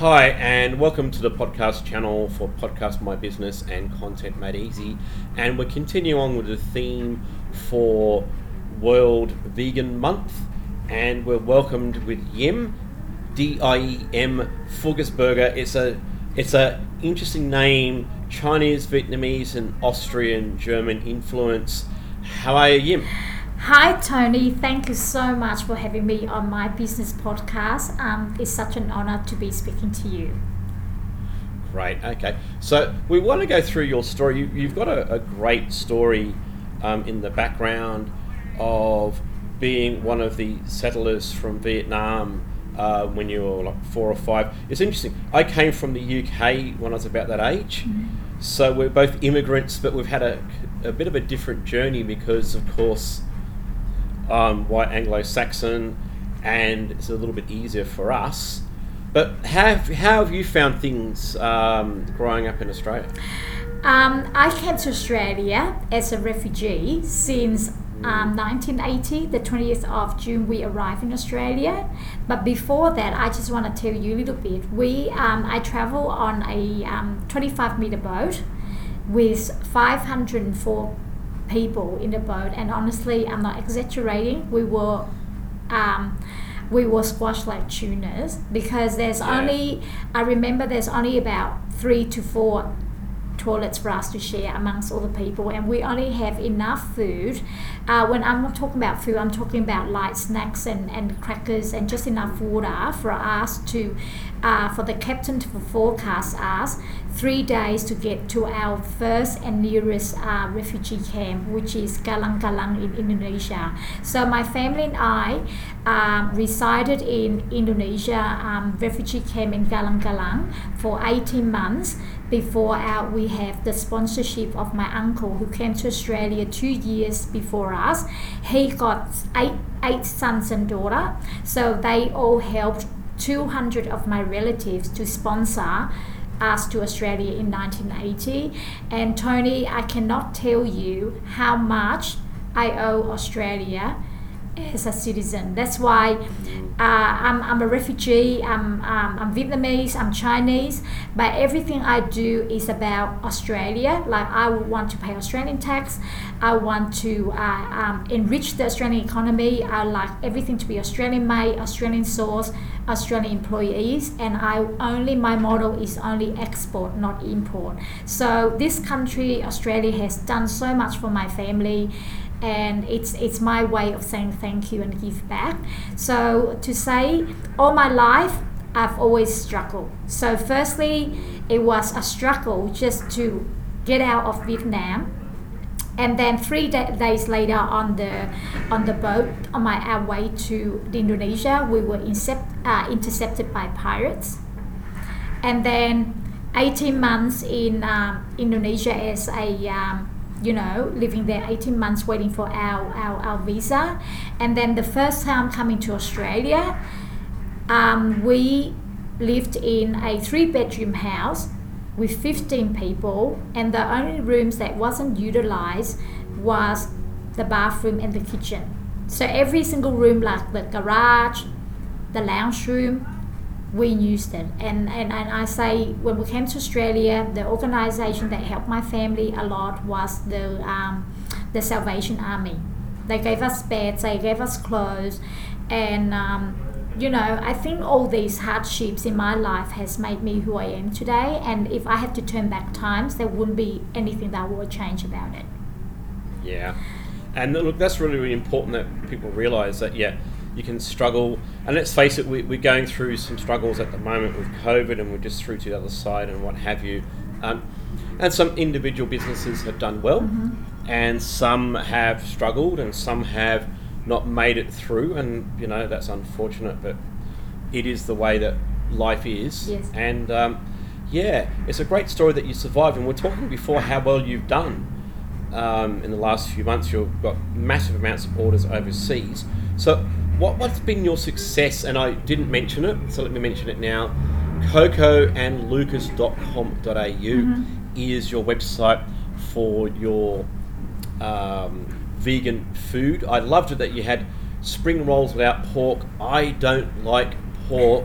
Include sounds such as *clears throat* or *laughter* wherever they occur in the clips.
Hi, and welcome to the podcast channel for Podcast My Business and Content Made Easy. And we're continuing on with the theme for World Vegan Month, and we're welcomed with Yim, D I E M Fugersberger. It's a it's a interesting name, Chinese, Vietnamese, and Austrian German influence. How are you, Yim? Hi, Tony. Thank you so much for having me on my business podcast. Um, it's such an honor to be speaking to you. Great. Okay. So we want to go through your story. You, have got a, a, great story um, in the background of being one of the settlers from Vietnam uh, when you were like four or five. It's interesting. I came from the UK when I was about that age. Mm-hmm. So we're both immigrants, but we've had a, a bit of a different journey because, of course, um, white Anglo-Saxon, and it's a little bit easier for us. But how, how have you found things um, growing up in Australia? Um, I came to Australia as a refugee since um, 1980, the 20th of June, we arrived in Australia. But before that, I just want to tell you a little bit. We, um, I travel on a um, 25 meter boat with 504 people in the boat, and honestly, I'm not exaggerating. We were um, we were squashed like tunas because there's yeah. only I remember there's only about three to four toilets for us to share amongst all the people, and we only have enough food. Uh, when I'm not talking about food, I'm talking about light snacks and, and crackers and just enough water for us to, uh, for the captain to forecast us three days to get to our first and nearest uh, refugee camp, which is Galang Galang in Indonesia. So my family and I um, resided in Indonesia um, refugee camp in Galang Galang for 18 months before our, we have the sponsorship of my uncle who came to Australia two years before us. He got eight, eight sons and daughter, so they all helped 200 of my relatives to sponsor us to Australia in 1980. And Tony, I cannot tell you how much I owe Australia as a citizen. That's why uh, I'm, I'm a refugee, I'm, um, I'm Vietnamese, I'm Chinese, but everything I do is about Australia. Like I want to pay Australian tax, I want to uh, um, enrich the Australian economy, I like everything to be Australian made, Australian source, Australian employees, and I only, my model is only export, not import. So this country, Australia, has done so much for my family and it's it's my way of saying thank you and give back. So to say all my life I've always struggled. So firstly, it was a struggle just to get out of Vietnam. And then three days later, on the on the boat on my way to Indonesia, we were incept, uh, intercepted by pirates. And then 18 months in uh, Indonesia as a um, you know, living there 18 months waiting for our, our, our visa. And then the first time coming to Australia, um, we lived in a three bedroom house with 15 people, and the only rooms that wasn't utilized was the bathroom and the kitchen. So every single room, like the garage, the lounge room, we used it. And, and, and I say, when we came to Australia, the organization that helped my family a lot was the, um, the Salvation Army. They gave us beds, they gave us clothes, and um, you know, I think all these hardships in my life has made me who I am today. And if I had to turn back times, there wouldn't be anything that would change about it. Yeah, and look, that's really, really important that people realise that. Yeah, you can struggle. And let's face it, we, are going through some struggles at the moment with COVID, and we're just through to the other side and what have you. Um, and some individual businesses have done well, mm-hmm. and some have struggled, and some have not made it through. And you know that's unfortunate, but it is the way that life is. Yes. And um, yeah, it's a great story that you survived. And we're talking before how well you've done um, in the last few months. You've got massive amounts of orders overseas. So what, what's been your success? And I didn't mention it, so let me mention it now. cocoandlucas.com.au mm-hmm. is your website for your um, vegan food. I loved it that you had spring rolls without pork. I don't like pork.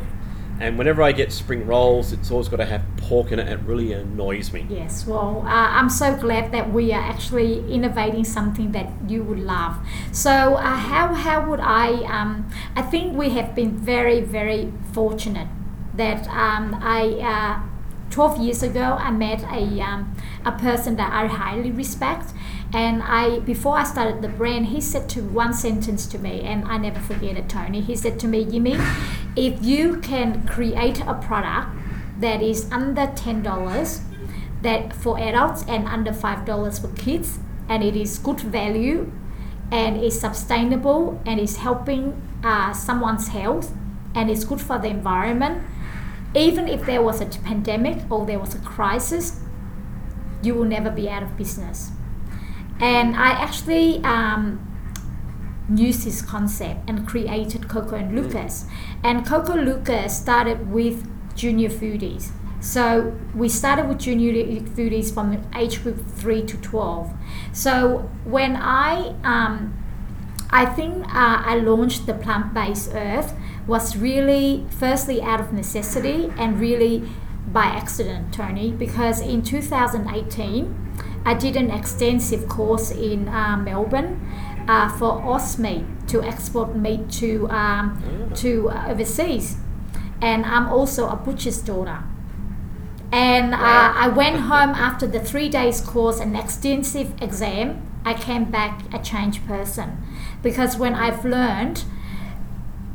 And whenever I get spring rolls, it's always got to have pork in it. It really annoys me. Yes, well, uh, I'm so glad that we are actually innovating something that you would love. So, uh, how, how would I? Um, I think we have been very, very fortunate that um, I. Uh, 12 years ago, I met a, um, a person that I highly respect. And I, before I started the brand, he said to one sentence to me, and I never forget it, Tony. He said to me, Yimi, if you can create a product that is under $10 that for adults and under $5 for kids and it is good value and is sustainable and is helping uh, someone's health and is good for the environment even if there was a pandemic or there was a crisis you will never be out of business. And i actually um, used this concept and created Coco and Lucas. And Coco Lucas started with junior foodies. So we started with junior foodies from age group 3 to 12. So when I um, I think uh, I launched the plant-based earth was really firstly out of necessity and really by accident, Tony, because in 2018 I did an extensive course in uh, Melbourne uh, for AUS-MEAT to export meat to um, Oh. to uh, overseas, and I'm also a butcher's daughter. And uh, I went home after the three days course and extensive exam. I came back a changed person because when I've learned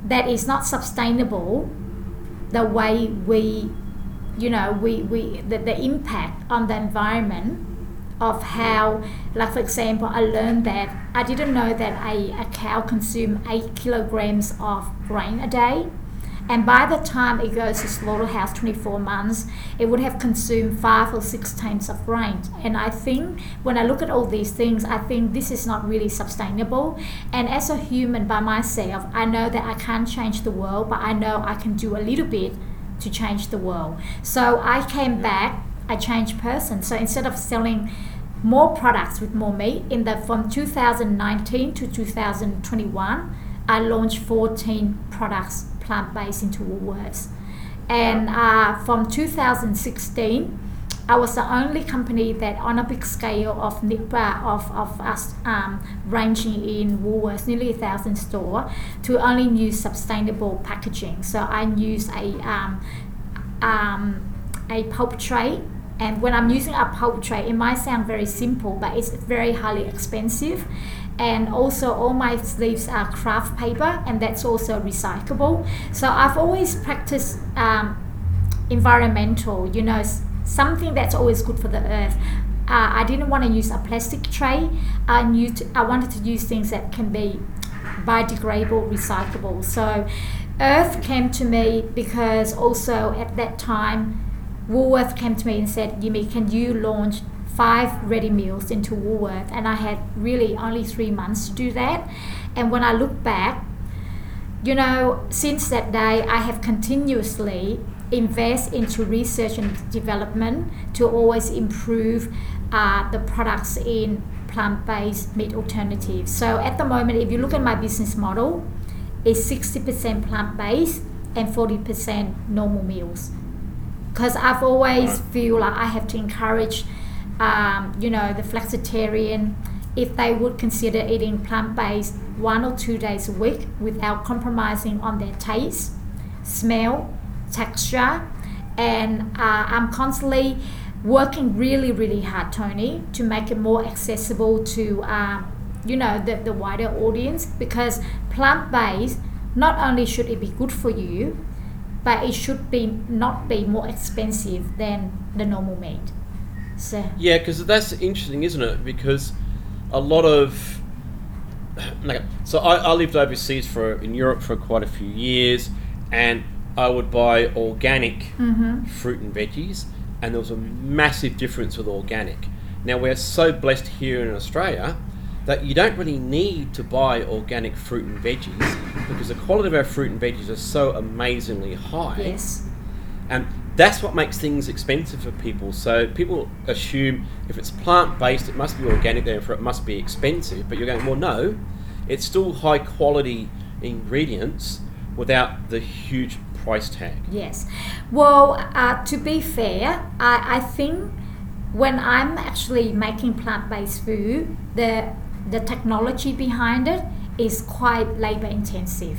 that it's not sustainable the way we you know we, we the, the impact on the environment of how like for example i learned that i didn't know that a, a cow consumes 8 kilograms of grain a day. And by the time it goes to slaughterhouse 24 months it would have consumed five or six times of grain. And i think when i look at all these things i think this is not really sustainable. And as a human by myself i know that i can't change the world but i know i can do a little bit to change the world. So i came back a changed person. So instead of selling more products with more meat in the from 2019 to 2021 i launched 14 products plant-based into woolworths. And uh, from 2016 I was the only company that on a big scale of NIPA of, of us um, ranging in Woolworths, nearly a thousand store, to only use sustainable packaging. So I use a um, um, a pulp tray and when I'm using a pulp tray it might sound very simple but it's very highly expensive. And also all my sleeves are craft paper and that's also recyclable. So I've always practiced um, environmental you know something that's always good for the earth. Uh, I didn't want to use a plastic tray. I, knew wanted to use things that can be biodegradable, recyclable. So Earth came to me because also at that time Woolworth came to me and said, Yimi, can you launch five ready meals into Woolworth? And I had really only three months to do that. And when I look back, you know, since that day, I have continuously invest into research and development to always improve uh, the products in plant-based meat alternatives. So at the moment, if you look at my business model, it's 60% plant-based and 40% normal meals. Because I've always feel like I have to encourage, um, you know, the flexitarian if they would consider eating plant-based one or two days a week without compromising on their taste, smell, texture, and uh, I'm constantly working really, really hard, Tony, to make it more accessible to, uh, you know, the, the wider audience because plant-based not only should it be good for you, but it should be not be more expensive than the normal meat. So Yeah, because that's interesting, isn't it? Because a lot of *clears throat* like, so I, I lived overseas for in Europe for quite a few years, and I would buy organic mm-hmm. fruit and veggies, and there was a massive difference with organic. Now we're so blessed here in Australia that you don't really need to buy organic fruit and veggies because the quality of our fruit and veggies are so amazingly high yes, and that's what makes things expensive for people. So people assume if it's plant based, it must be organic, therefore it must be expensive. But you're going, well, no, it's still high quality ingredients without the huge price tag? Yes. Well, uh, to be fair, I, I think when I'm actually making plant-based food, the the technology behind it is quite labor intensive.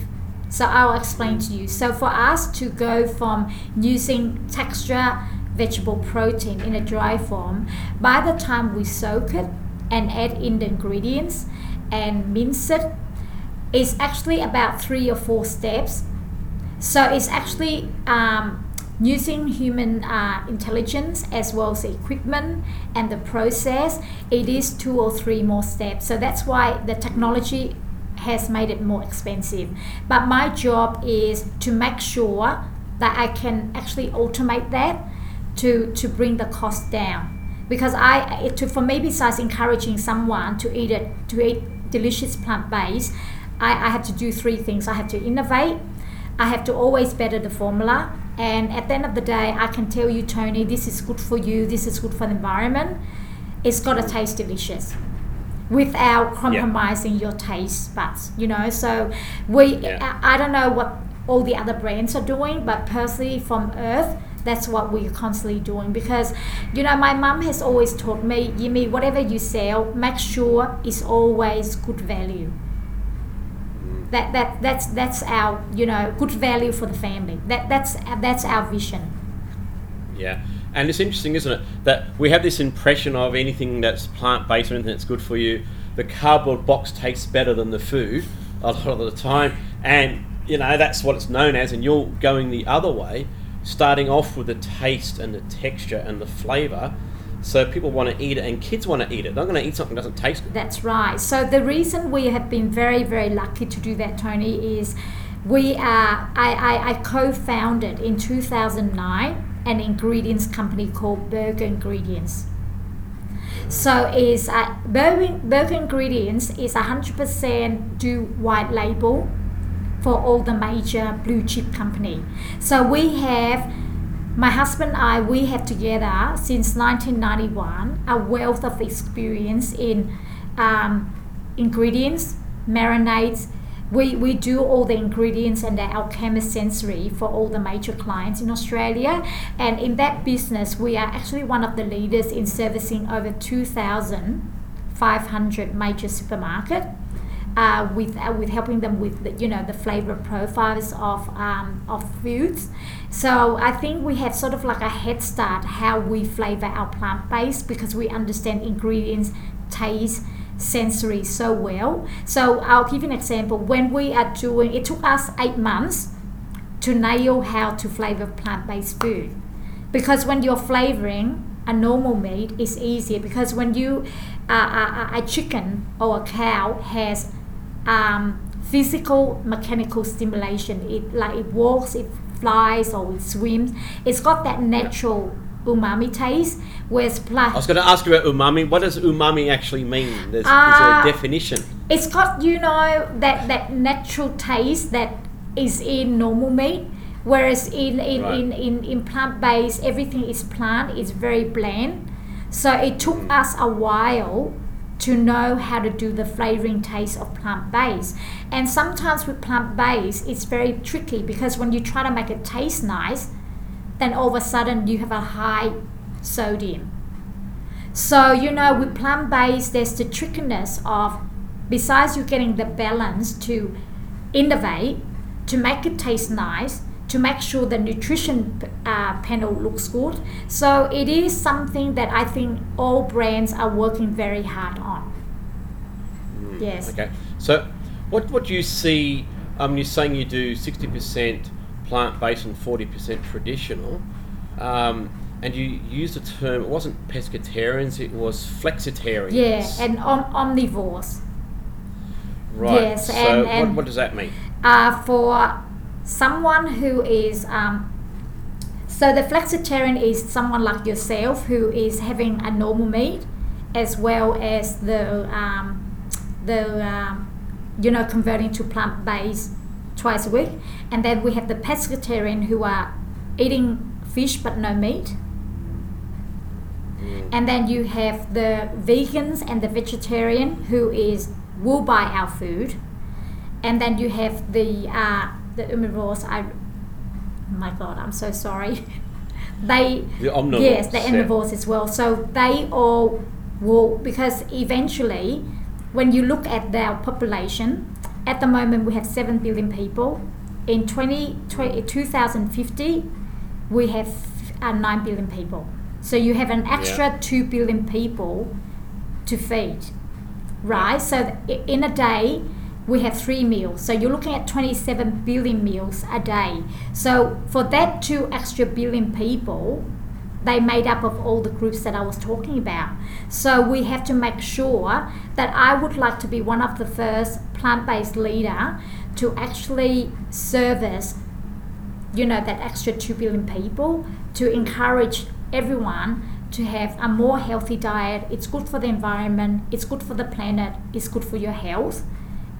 So I'll explain to you. So for us to go from using texture vegetable protein in a dry form, by the time we soak it and add in the ingredients and mince it, it's actually about three or four steps. So it's actually um, using human uh, intelligence as well as equipment and the process. It is two or three more steps. So that's why the technology has made it more expensive. But my job is to make sure that I can actually automate that to, to bring the cost down. Because I, it, to, for me, besides encouraging someone to eat it, to eat delicious plant based, I, I have to do three things. I have to innovate, I have to always better the formula, and at the end of the day, I can tell you, Tony, this is good for you, this is good for the environment. It's got to taste delicious without compromising yeah. your taste buds, you know. So we, yeah. I, I don't know what all the other brands are doing, but personally, from Earth, that's what we're constantly doing because you know my mom has always taught me Yimi whatever you sell make sure it's always good value that, that that's that's our you know good value for the family. That that's that's our vision. Yeah. And it's interesting isn't it that we have this impression of anything that's plant-based or anything that's good for you. The cardboard box tastes better than the food a lot of the time. And you know that's what it's known as and you're going the other way starting off with the taste and the texture and the flavor so people want to eat it, and kids want to eat it. They're not going to eat something that doesn't taste good. That's right. So the reason we have been very, very lucky to do that, Tony, is we are. I, I, I co-founded in 2009 an ingredients company called Burger Ingredients. So is uh, Burger, Burger Ingredients is 100% do white label for all the major blue chip company. So we have my husband and I, we have together since 1991 a wealth of experience in um, ingredients, marinades. We, we do all the ingredients and the alchemist sensory for all the major clients in Australia. And in that business, we are actually one of the leaders in servicing over 2,500 major supermarkets uh, with uh, with helping them with the, you know the flavor profiles of um, of foods. So I think we have sort of like a head start how we flavor our plant based because we understand ingredients, taste, sensory so well. So I'll give you an example. When we are doing, it took us eight months to nail how to flavor plant based food, because when you're flavoring a normal meat is easier because when you uh, a, a, chicken or a cow has um, physical mechanical stimulation. It like it walks, it flies, or it swims. It's got that natural umami taste. Whereas plus, I was going to ask you about umami. What does umami actually mean? There's, uh, is there a definition? It's got you know that that natural taste that is in normal meat. Whereas in in, right. in, in, in plant based, everything is plant. It's very bland. So it took mm. us a while to know how to do the flavoring taste of plant based. And sometimes with plant based, it's very tricky because when you try to make it taste nice, then all of a sudden you have a high sodium. So, you know, with plant based, there's the trickiness of, besides you getting the balance to innovate, to make it taste nice, to make sure the nutrition uh, panel looks good. So it is something that I think all brands are working very hard on. Mm, yes. Okay. So what what do you see? Um, you're saying you do sixty percent plant based and forty percent traditional. Um, and you used the term, it wasn't pescatarians, it was flexitarians. Yeah, and om- omnivores. Right. Yes, so and, and what, what does that mean? Uh, for someone who is um, so the flexitarian is someone like yourself who is having a normal meat as well as the um, the um, you know converting to plant based twice a week, and then we have the pescatarian who are eating fish but no meat. Mm. And then you have the vegans and the vegetarian who is will buy our food, and then you have the uh, the omnivores I my God, I'm so sorry. *laughs* they The omnivores. yes, the yeah. omnivores as well. So they all will because eventually, when you look at their population, at the moment we have seven billion people. In 20, 20 2050, we have uh, nine billion people. So you have an extra two billion people to feed, right? So in a day, we have three meals. So you're looking at 27 billion meals a day. So for that two extra billion people, they made up of all the groups that I was talking about. So we have to make sure that I would like to be one of the first plant-based leader to actually service you know that extra 2 billion people to encourage everyone to have a more healthy diet it's good for the environment it's good for the planet it's good for your health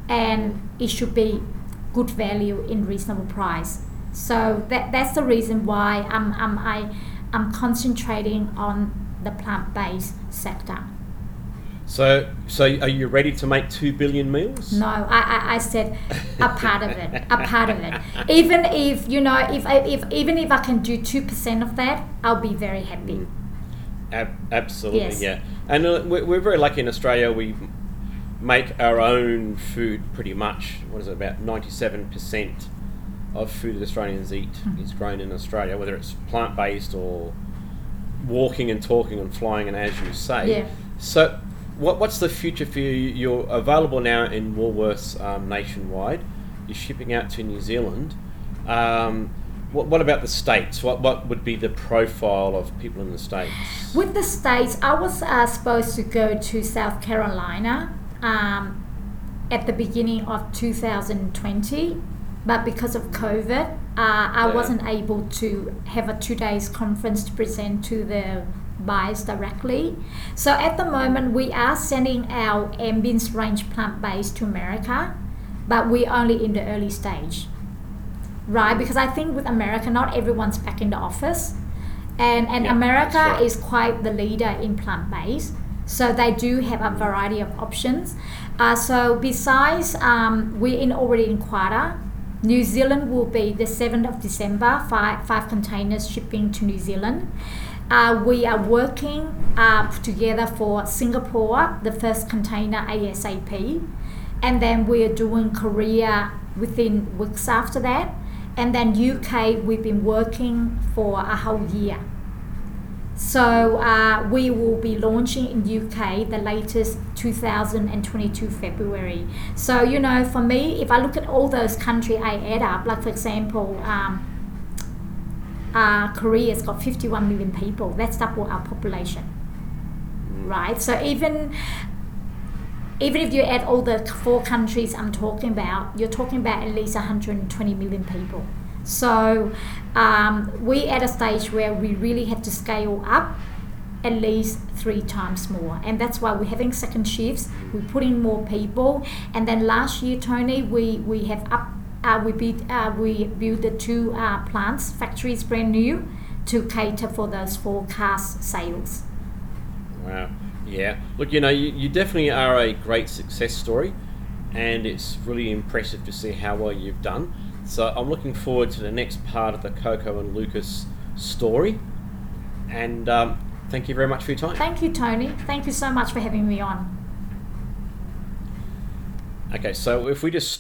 and it should be good value in reasonable price so that, that's the reason why I'm, I'm, I, I'm concentrating on the plant-based sector So, so are you ready to make two billion meals? No, I, I, I said a part of it, a part of it. Even if you know, if I, if even if I can do two percent of that, I'll be very happy. Ab- absolutely, Yes. yeah. And uh, we're, we're very lucky in Australia. We make our own food pretty much. What is it? About ninety-seven percent of food that Australians eat Hmm. is grown in Australia, whether it's plant-based or walking and talking and flying, and as you say. Yeah. So, what, what's the future for you? You're available now in Woolworths um, nationwide. You're shipping out to New Zealand. Um, what, what about the states? What what would be the profile of people in the states? With the states, I was uh, supposed to go to South Carolina um, at the beginning of 2020, but because of COVID, uh, I Yeah. wasn't able to have a two days conference to present to the buyers directly. So at the moment, we are sending our ambience range plant based to America, but we're only in the early stage. Right, because I think with America, not everyone's back in the office, and and Yeah, America right. is quite the leader in plant based. So they do have a variety of options. Uh, so besides, um, we're in already in Qatar. New Zealand will be the 7th of December, five, five containers shipping to New Zealand. Uh, we are working uh, together for Singapore, the first container ASAP. And then we are doing Korea within weeks after that. And then UK, we've been working for a whole year. So uh, we will be launching in UK the latest 2022 February. So you know, for me, if I look at all those countries I add up, like for example, um, uh, Korea's got 51 million people. That's double our population, right? So even even if you add all the four countries I'm talking about, you're talking about at least 120 million people. So um, we at a stage where we really have to scale up at least three times more, and that's why we're having second shifts. we put in more people, and then last year, Tony, we we have up. Uh, we built uh, we built the two uh, plants factories brand new to cater for those forecast sales. Wow. Yeah. Look, you know, you, you definitely are a great success story, and it's really impressive to see how well you've done. So I'm looking forward to the next part of the Coco and Lucas story. And um, thank you very much for your time. Thank you, Tony. Thank you so much for having me on. Okay, so if we just